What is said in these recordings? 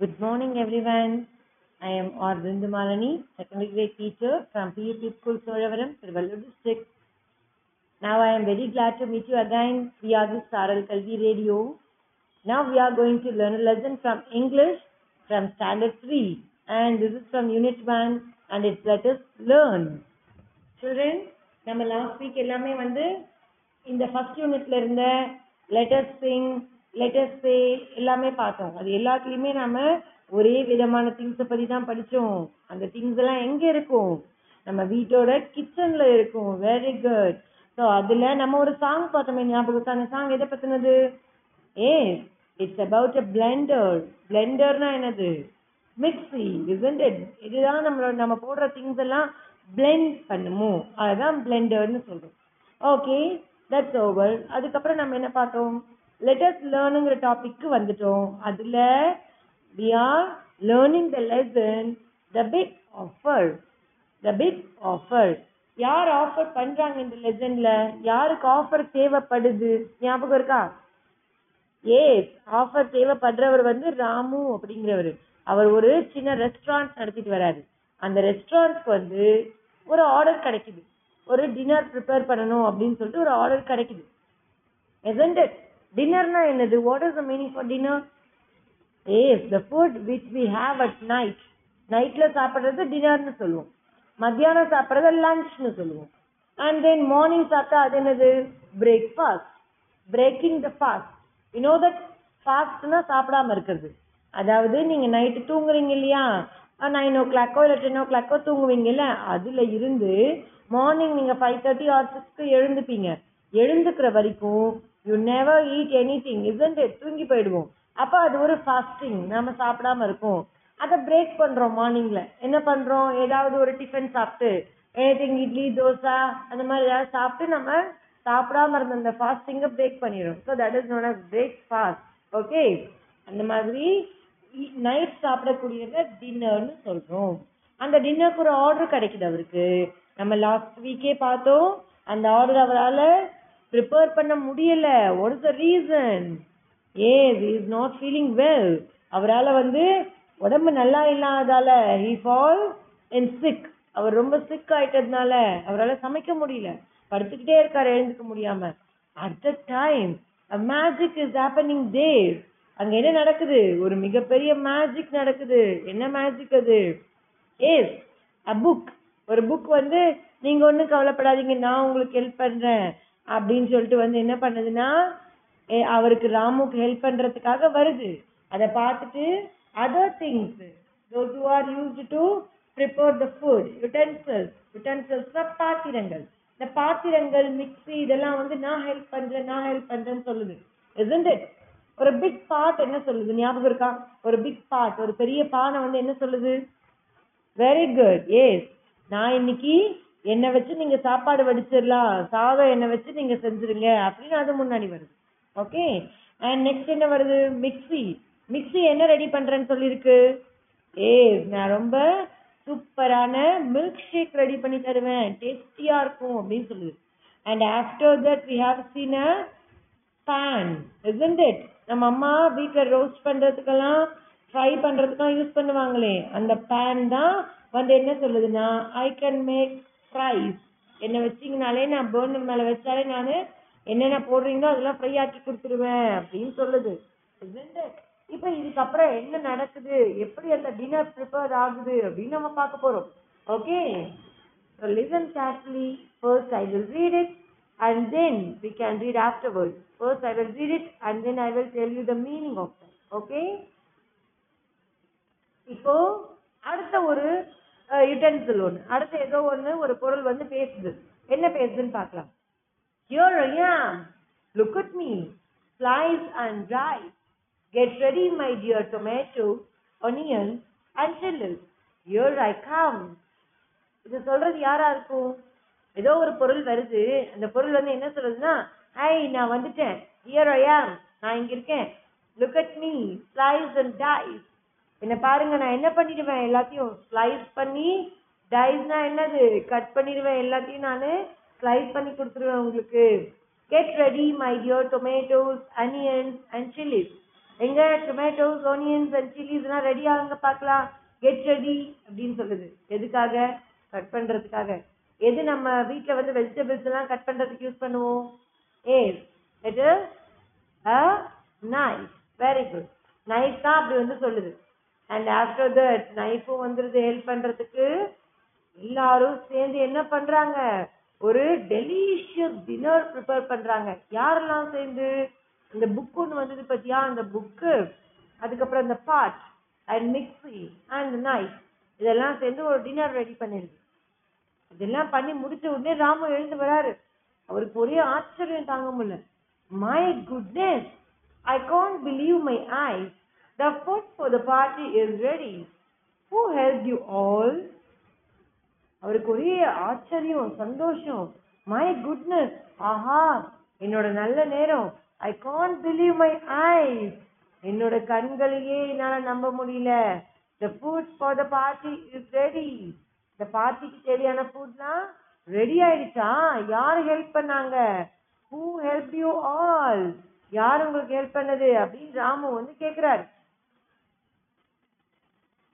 Good morning, everyone. I am R. Bindumalani, secondary grade teacher from PUP School, Solavaram, Tiruvallur district. Now I am very glad to meet you again via this Saral Kalvi radio. Now we are going to learn a lesson from English from Standard 3 and this is from Unit 1 and it's let us learn. Children, நம்ம last week எல்லாமே வந்து இந்த first யூனிட்ல இருந்த letters Singh Letters எல்லாமே பார்த்தோம். அது எல்லாத்துலேயுமே நாம ஒரே விதமான திங்ஸை பற்றி தான் படித்தோம் அந்த திங்ஸ் எல்லாம் எங்கே இருக்கும்? நம்ம வீட்டோட கிச்சனில் இருக்கும். வெரி குட் ஸோ அதில் நம்ம ஒரு சாங் பார்த்தோமே ஞாபகம் இருக்கா? அந்த சாங் எதை பற்றினது ஏ இட்ஸ் அபவுட் அ பிளெண்டர் பிளெண்டர்னா என்னது? மிக்ஸி isn't இதுதான் நம்மளோட நம்ம போடுற திங்ஸ் எல்லாம் பிளெண்ட் பண்ணுமோ? அதுதான் பிளெண்டர்னு சொல்கிறோம் ஓகே தட்ஸ் ஓவர் அதுக்கப்புறம் நம்ம என்ன பார்த்தோம்? லெட்டர்ஸ் லேர்னுங்கிற டாபிக்கு வந்துட்டோம். அதில் we are learning the lesson the big offer the big offer யார் ஆஃபர் பண்ணுறாங்க இந்த லெசனில் யாருக்கு ஆஃபர் தேவைப்படுது? ஞாபகம் இருக்கா? ஏஸ் ஆஃபர் தேவைப்படுறவர் வந்து ராமு அப்படிங்கிறவர். அவர் ஒரு சின்ன ரெஸ்டாரண்ட் நடத்திட்டு வராரு. அந்த ரெஸ்டாரண்ட்க்கு வந்து ஒரு ஆர்டர் கிடைக்குது. ஒரு டின்னர் ப்ரிப்பேர் பண்ணணும் அப்படின்னு சொல்லிட்டு ஒரு ஆர்டர் கிடைக்குது. எசன்ட் டின்னர்னா என்னது? What is the meaning for dinner as the food which we have at night நைட்டில் சாப்பிட்றது டின்னர்னு சொல்லுவோம். மத்தியானம் சாப்பிட்றது லஞ்ச்னு சொல்லுவோம். அண்ட் தென் மார்னிங் சாப்பிட்டா அது என்னது? Breakfast breaking the fast you know that ஃபாஸ்ட்னா சாப்பிடாம இருக்கிறது. அதாவது நீங்கள் நைட்டு தூங்குறீங்க இல்லையா? நைன் ஓ கிளாக்கோ இல்லை டென் ஓ கிளாக்கோ தூங்குவீங்கல்ல அதில் இருந்து மார்னிங் நீங்கள் ஃபைவ் தேர்ட்டி ஆர் சிக்ஸ்க்கு எழுந்துப்பீங்க. எழுந்துக்கிற வரைக்கும் you never eat anything isn't தூங்கி போயிடுவோம். அப்போ அது ஒரு ஃபாஸ்டிங் நம்ம சாப்பிடாம இருக்கோம். அதை பிரேக் பண்ணுறோம் மார்னிங்கில் என்ன பண்ணுறோம் ஏதாவது ஒரு டிஃபன் சாப்பிட்டு ஏதிங் இட்லி தோசை அந்த மாதிரி ஏதாவது சாப்பிட்டு நம்ம சாப்பிடாம இருந்த அந்த ஃபாஸ்டிங்கை பிரேக் பண்ணிடும் so that is not as breakfast okay அந்த மாதிரி நைட் சாப்பிடக்கூடியத டின்னர்னு சொல்கிறோம் அந்த டின்னருக்கு ஒரு ஆர்டர் கிடைக்குது அவருக்கு. நம்ம லாஸ்ட் வீக்கே பார்த்தோம். அந்த ஆர்டர் அவரால் ப்ரிப்பேர் பண்ண முடியல. What is the reason as is not feeling well அவரால் வந்து உடம்பு நல்லா இல்லாதால ஹி ஃபால் அண்ட் சிக் அவர் ரொம்ப சிக் ஆயிட்டதுனால அவரால் சமைக்க முடியல. படுத்துக்கிட்டே இருக்கார் எழுந்துக்க முடியாம. At the time a magic is happening there அங்க என்ன நடக்குது? ஒரு மிகப்பெரிய மேஜிக் நடக்குது. என்ன மேஜிக் அது? ஏஸ் அ புக் ஒரு புக் வந்து நீங்க ஒன்றும் கவலைப்படாதீங்க. நான் உங்களுக்கு ஹெல்ப் பண்றேன். அப்படின்னு சொல்லிட்டு வந்து என்ன பண்ணுதுன்னா ஏ, அவருக்கு ராமுக்கு ஹெல்ப் பண்றதுக்காக வருது. அதை பார்த்துட்டு other things those who are use to prepare the food utensils utensils பாத்திரங்கள். இந்த பாத்திரங்கள் மிக்ஸி இதெல்லாம் வந்து நான் ஹெல்ப் பண்றேன் நான் ஹெல்ப் பண்றேன்னு சொல்லுது. Isn't ஒரு பிக் பார்ட் என்ன சொல்லுது? ஞாபகம் இருக்கா? ஒரு பிக் பார்ட் ஒரு பெரிய பானை வந்து என்ன சொல்லுது? வெரி குட் எஸ் நான் இன்னைக்கு என்னை வச்சு நீங்க சாப்பாடு வடிச்சிடலாம். சாதம் என்னை வச்சு நீங்க செஞ்சிருங்க. அப்படின்னு அது முன்னாடி வருது. ஓகே அண்ட் நெக்ஸ்ட் என்ன வருது? மிக்ஸி. மிக்ஸி என்ன ரெடி பண்றேன்னு சொல்லியிருக்கு ஏ நான் ரொம்ப சூப்பரான மில்க் ஷேக் ரெடி பண்ணி தருவேன். டேஸ்டியா இருக்கும் அப்படின்னு சொல்லுது. And after that we have seen a pan isn't it நம்ம அம்மா வீட்டில் ரோஸ்ட் பண்ணுறதுக்கெல்லாம் ஃப்ரை பண்ணுறதுக்கெல்லாம் யூஸ் பண்ணுவாங்களே. அந்த பேன் தான் வந்து என்ன சொல்லுதுன்னா ஐ கேன் மேக் ஃப்ரைஸ் என்னை வச்சிங்கனாலே நான் பேர்னர் மேலே வச்சாலே நான் என்னென்ன போடுறீங்களோ அதெல்லாம் ஃப்ரை ஆக்கி கொடுத்துருவேன் அப்படின்னு சொல்லுது இப்போ இதுக்கப்புறம் என்ன நடக்குது எப்படி அந்த டின்னர் ப்ரிப்பேர் ஆகுது அப்படின்னு நம்ம பார்க்க போகிறோம் okay So listen carefully. First I will read it and then we can read afterwards. First I will read it and then I will tell you the meaning of that. Okay? இப்போ அடுத்த ஒரு யுட்டென்சில் ஒன்று அடுத்து ஏதோ ஒன்று ஒரு பொருள் வந்து பேசுது என்ன பேசுதுன்னு பார்க்கலாம் Here I am. Look at me. Slice and dry. Get ready, my dear onion and and chilies. Here I come. இது சொல்றது யாரா இருக்கும் ஏதோ ஒரு பொருள் வருது அந்த பொருள் வந்து என்ன சொல்றதுன்னா ஐ நான் வந்துட்டேன் ஹியர் ஐ ஆம் நான் இங்க இருக்கேன் look at me slice and dice என்ன பாருங்க நான் என்ன பண்ணிடுவேன்? எல்லாத்தையும் ஸ்லைஸ் பண்ணி டைஸ்னா என்னது? கட் பண்ணிடுவேன் எல்லாத்தையும் நான். ஸ்லைஸ் பண்ணி கொடுத்துருவேன் உங்களுக்கு. Get ready my dear tomatoes onions and chillies எங்க tomatoes onions and chillies ready ஆகுங்க பார்க்கலாம். கெட் ரெடி அப்படின்னு சொல்லுது. எதுக்காக? கட் பண்றதுக்காக. எது நம்ம வீட்ல வந்து வெஜிடபிள்ஸ்லாம் கட் பண்றதுக்கு யூஸ் பண்ணுவோம்? ஏ it is a knife very good knife தான் அப்படி வந்து சொல்லுது. அண்ட் ஆஃப்டர் தட் நைஃபும் வந்துருது ஹெல்ப் பண்ணுறதுக்கு எல்லாரும் சேர்ந்து என்ன பண்ணுறாங்க ஒரு டெலிஷியஸ் டின்னர் ப்ரிப்பேர் பண்ணுறாங்க யாரெல்லாம் சேர்ந்து? இந்த புக் ஒன்று வந்தது பார்த்தியா அந்த புக்கு அதுக்கப்புறம் இந்த pot and mixie and knife இதெல்லாம் சேர்ந்து ஒரு டின்னர் ரெடி பண்ணிருக்கு. இதெல்லாம் பண்ணி முடிச்ச உடனே ராமு எழுந்து வராரு. அவருக்கு ஒரே ஆச்சரியம் தாங்க முடியல. My goodness I can't believe my eyes the food for the party is ready who help you all அவருக்கு ஒரே ஆச்சரியம் சந்தோஷம். மை குட்னஸ் ஆஹா என்னோட நல்ல நேரம். I can believe my eyes என்னோட கண்களையே என்னால நம்ப முடியல. The food for the party is ready இந்த பார்ட்டிக்கு தேவையான ஃபுட்லாம் ரெடி ஆயிடுச்சா? யார் ஹெல்ப் பண்ணாங்க? ஹூ ஹெல்ப் யூ ஆல் யார் உங்களுக்கு ஹெல்ப் பண்ணது? அப்படின்னு ராமு வந்து கேட்குறாரு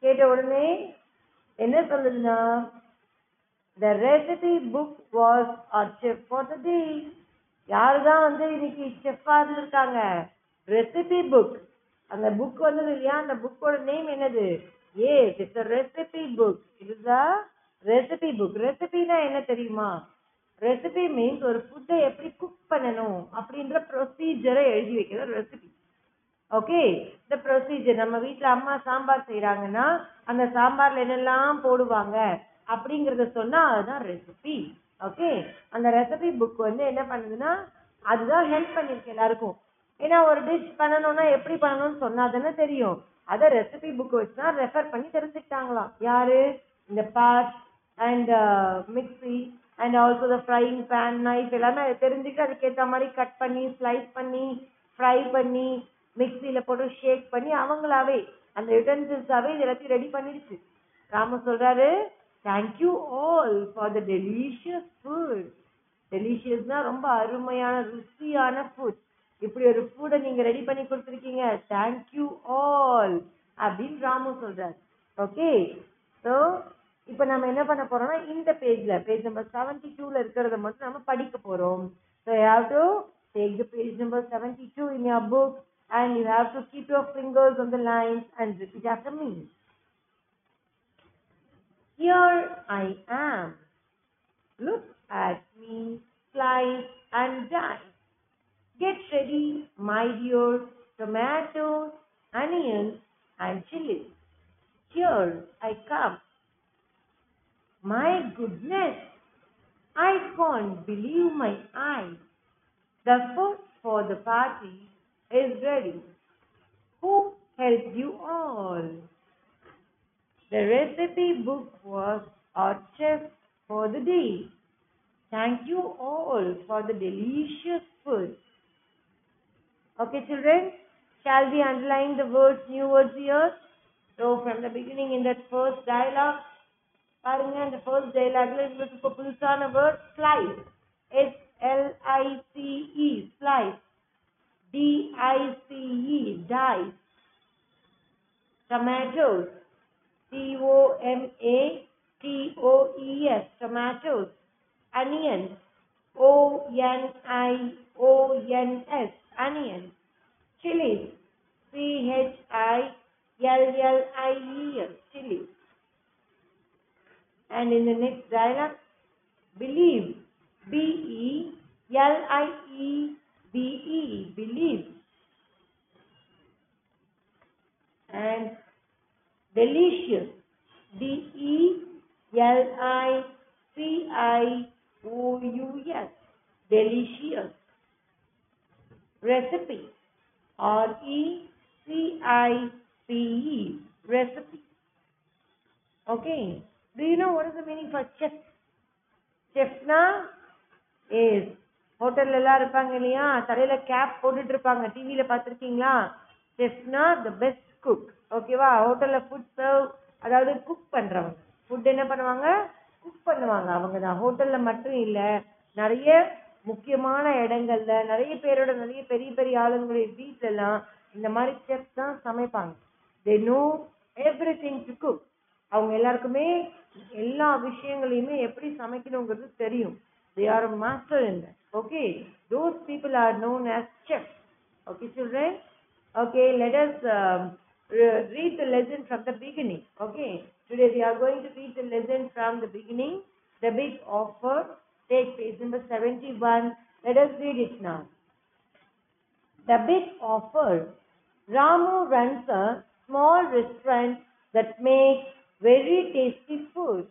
கேட்ட உடனே என்ன சொல்லுதுன்னா the recipe book was our chef for the day யாரு தான் வந்து இன்னைக்கு செஃப்பாக இருந்திருக்காங்க? ரெசிபி புக் அந்த புக் வந்தது இல்லையா? அந்த புக்கோட நேம் என்னது? ஏ it's recipe book it's recipe book ரெசிபினா என்ன தெரியுமா? ரெசிபி மீன்ஸ் ஒரு ஃபுட்டை எப்படி குக் பண்ணணும் அப்படின்ற ப்ரொசீஜரை எழுதி வைக்கிறது ரெசிபி ஓகே இந்த ப்ரொசீஜர் நம்ம வீட்டில் அம்மா சாம்பார் செய்கிறாங்கன்னா அந்த சாம்பாரில் என்னெல்லாம் போடுவாங்க அப்படிங்கிறத சொன்னால் அதுதான் ரெசிபி ஓகே அந்த ரெசிபி புக் வந்து என்ன பண்ணுதுன்னா அதுதான் ஹெல்ப் பண்ணியிருக்கு எல்லாருக்கும். ஏன்னா ஒரு டிஷ் பண்ணணும்னா எப்படி பண்ணணும்னு சொன்னால் தானே தெரியும். அதை ரெசிபி புக் வச்சு தான் ரெஃபர் பண்ணி தெரிஞ்சுக்கிட்டாங்களாம். யார்? இந்த pot and mixie and also the frying pan knife எல்லாமே அதை தெரிஞ்சுக்கிட்டு அதுக்கேற்ற மாதிரி கட் பண்ணி ஸ்லைஸ் பண்ணி ஃப்ரை பண்ணி மிக்ஸியில போட்டு ஷேக் பண்ணி அவங்களாவே அந்த யுட்டன்சில்ஸாவே இது எல்லாத்தையும் ரெடி பண்ணிடுச்சு. ராம சொல்றாரு thank you all for the delicious food டெலிஷியஸ்னா ரொம்ப அருமையான ருசியான ஃபுட் இப்படி ஒரு ஃபுட்டை நீங்க ரெடி பண்ணி கொடுத்துருக்கீங்க. தேங்க்யூ ஆல் அப்படின்னு ராமு சொல்றாரு. ஓகே ஸோ இப்போ நம்ம என்ன பண்ண போறோம்னா இந்த பேஜ்ல பேஜ் நம்பர் செவன்டி டூல இருக்கிறத மட்டும் நம்ம படிக்க போறோம். So have to take the page number seventy two in your book and you have to keep your fingers on the lines and repeat after me. Here I am. Look at me, slice and dice. Get ready, my dear, tomatoes, onions and chilies. Here I come. My goodness, I can't believe my eyes. The food for the party is ready. Who helped you all? The recipe book was our chef for the day. Thank you all for the delicious food. Okay, children, shall we underline the words, new words here? So, from the beginning in that first dialogue, பாருங்க இந்த first டைலாக்ல உங்களுக்கு இப்போ புதுசான word slice S L I C E slice D-I-C-E, dice. Tomatoes, T O M A T O E S tomatoes. Onions, O-N-I-O-N-S, onions. Chilies, C-H-I-L-L-I-E-S, chilies. And in the next dialogue, believe, B-E-L-I-E, BE, believe. And delicious, D-E-L-I-C-I-O-U-S, delicious. Recipe, R-E-C-I-P-E, recipe. Okay, do you know what is the meaning for chef? Chefna is ஹோட்டல்ல எல்லாம் இருப்பாங்க இல்லையா? தலையில gap போட்டுட்டு இருப்பாங்க. டிவியில பாத்திருக்கீங்களா செஃப்னா the best cook ஓகேவா ஹோட்டல்ல ஃபுட் சர்வ் அதாவது குக் பண்றவங்க. ஃபுட் என்ன பண்ணுவாங்க? குக் பண்ணுவாங்க அவங்க தான். ஹோட்டல்ல மட்டும் இல்ல. நிறைய முக்கியமான இடங்கள்ல நிறைய பேரோட நிறைய பெரிய பெரிய ஆளுங்களுடைய வீட்ல எல்லாம் இந்த மாதிரி செஃப் தான் சமைப்பாங்க. They know everything to cook அவங்க எல்லாருக்குமே எல்லா விஷயங்களையுமே எப்படி சமைக்கணுங்கிறது தெரியும். They are a master in that. Okay. Those people are known as chefs. Okay, children? Okay, let us um, read the lesson from the beginning. Okay. Today we are going to read the lesson from the beginning. The big offer. Take page number 71. Let us read it now. The big offer. Ramu runs a small restaurant that makes very tasty food.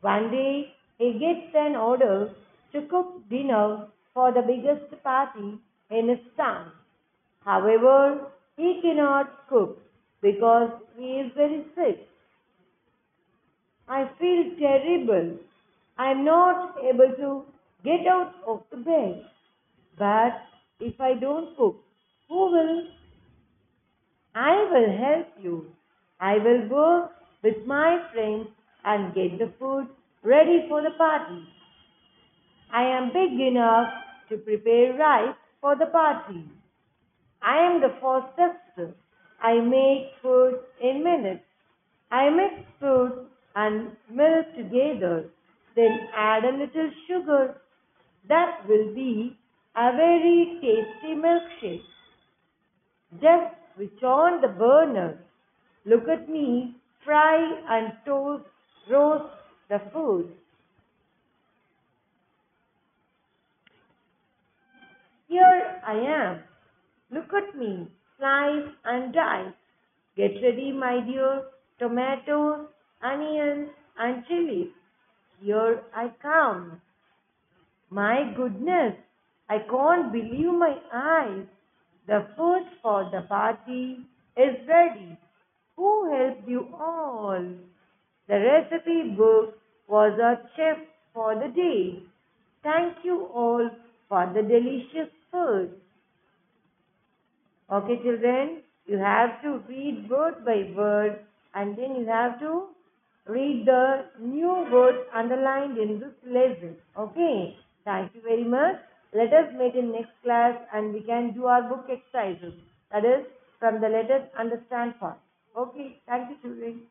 One day, he gets an order to cook dinner for the biggest party in his town However, he cannot cook because he is very sick. I feel terrible. I am not able to get out of the bed. But if I don't cook, who will? I will help you. I will work with my friends and get the food ready for the party. I am big enough to prepare rice for the party. I am the fastest. I make food in minutes. I mix food and milk together, then add a little sugar. That will be a very tasty milkshake. Just switch on the burner. Look at me fry and toast, roast the food. Here I am. Look at me, slice and dice. Get ready, my dear, tomatoes, onions, and chilies. Here I come. My goodness, I can't believe my eyes. The food for the party is ready. Who helped you all? The recipe book was a chef for the day. Thank you all for the delicious food. Okay, children, you have to read word by word and then you have to read the new words underlined in this lesson. Okay, thank you very much. Let us meet in next class and we can do our book exercises. That is from the let us understand part. Okay, thank you, children.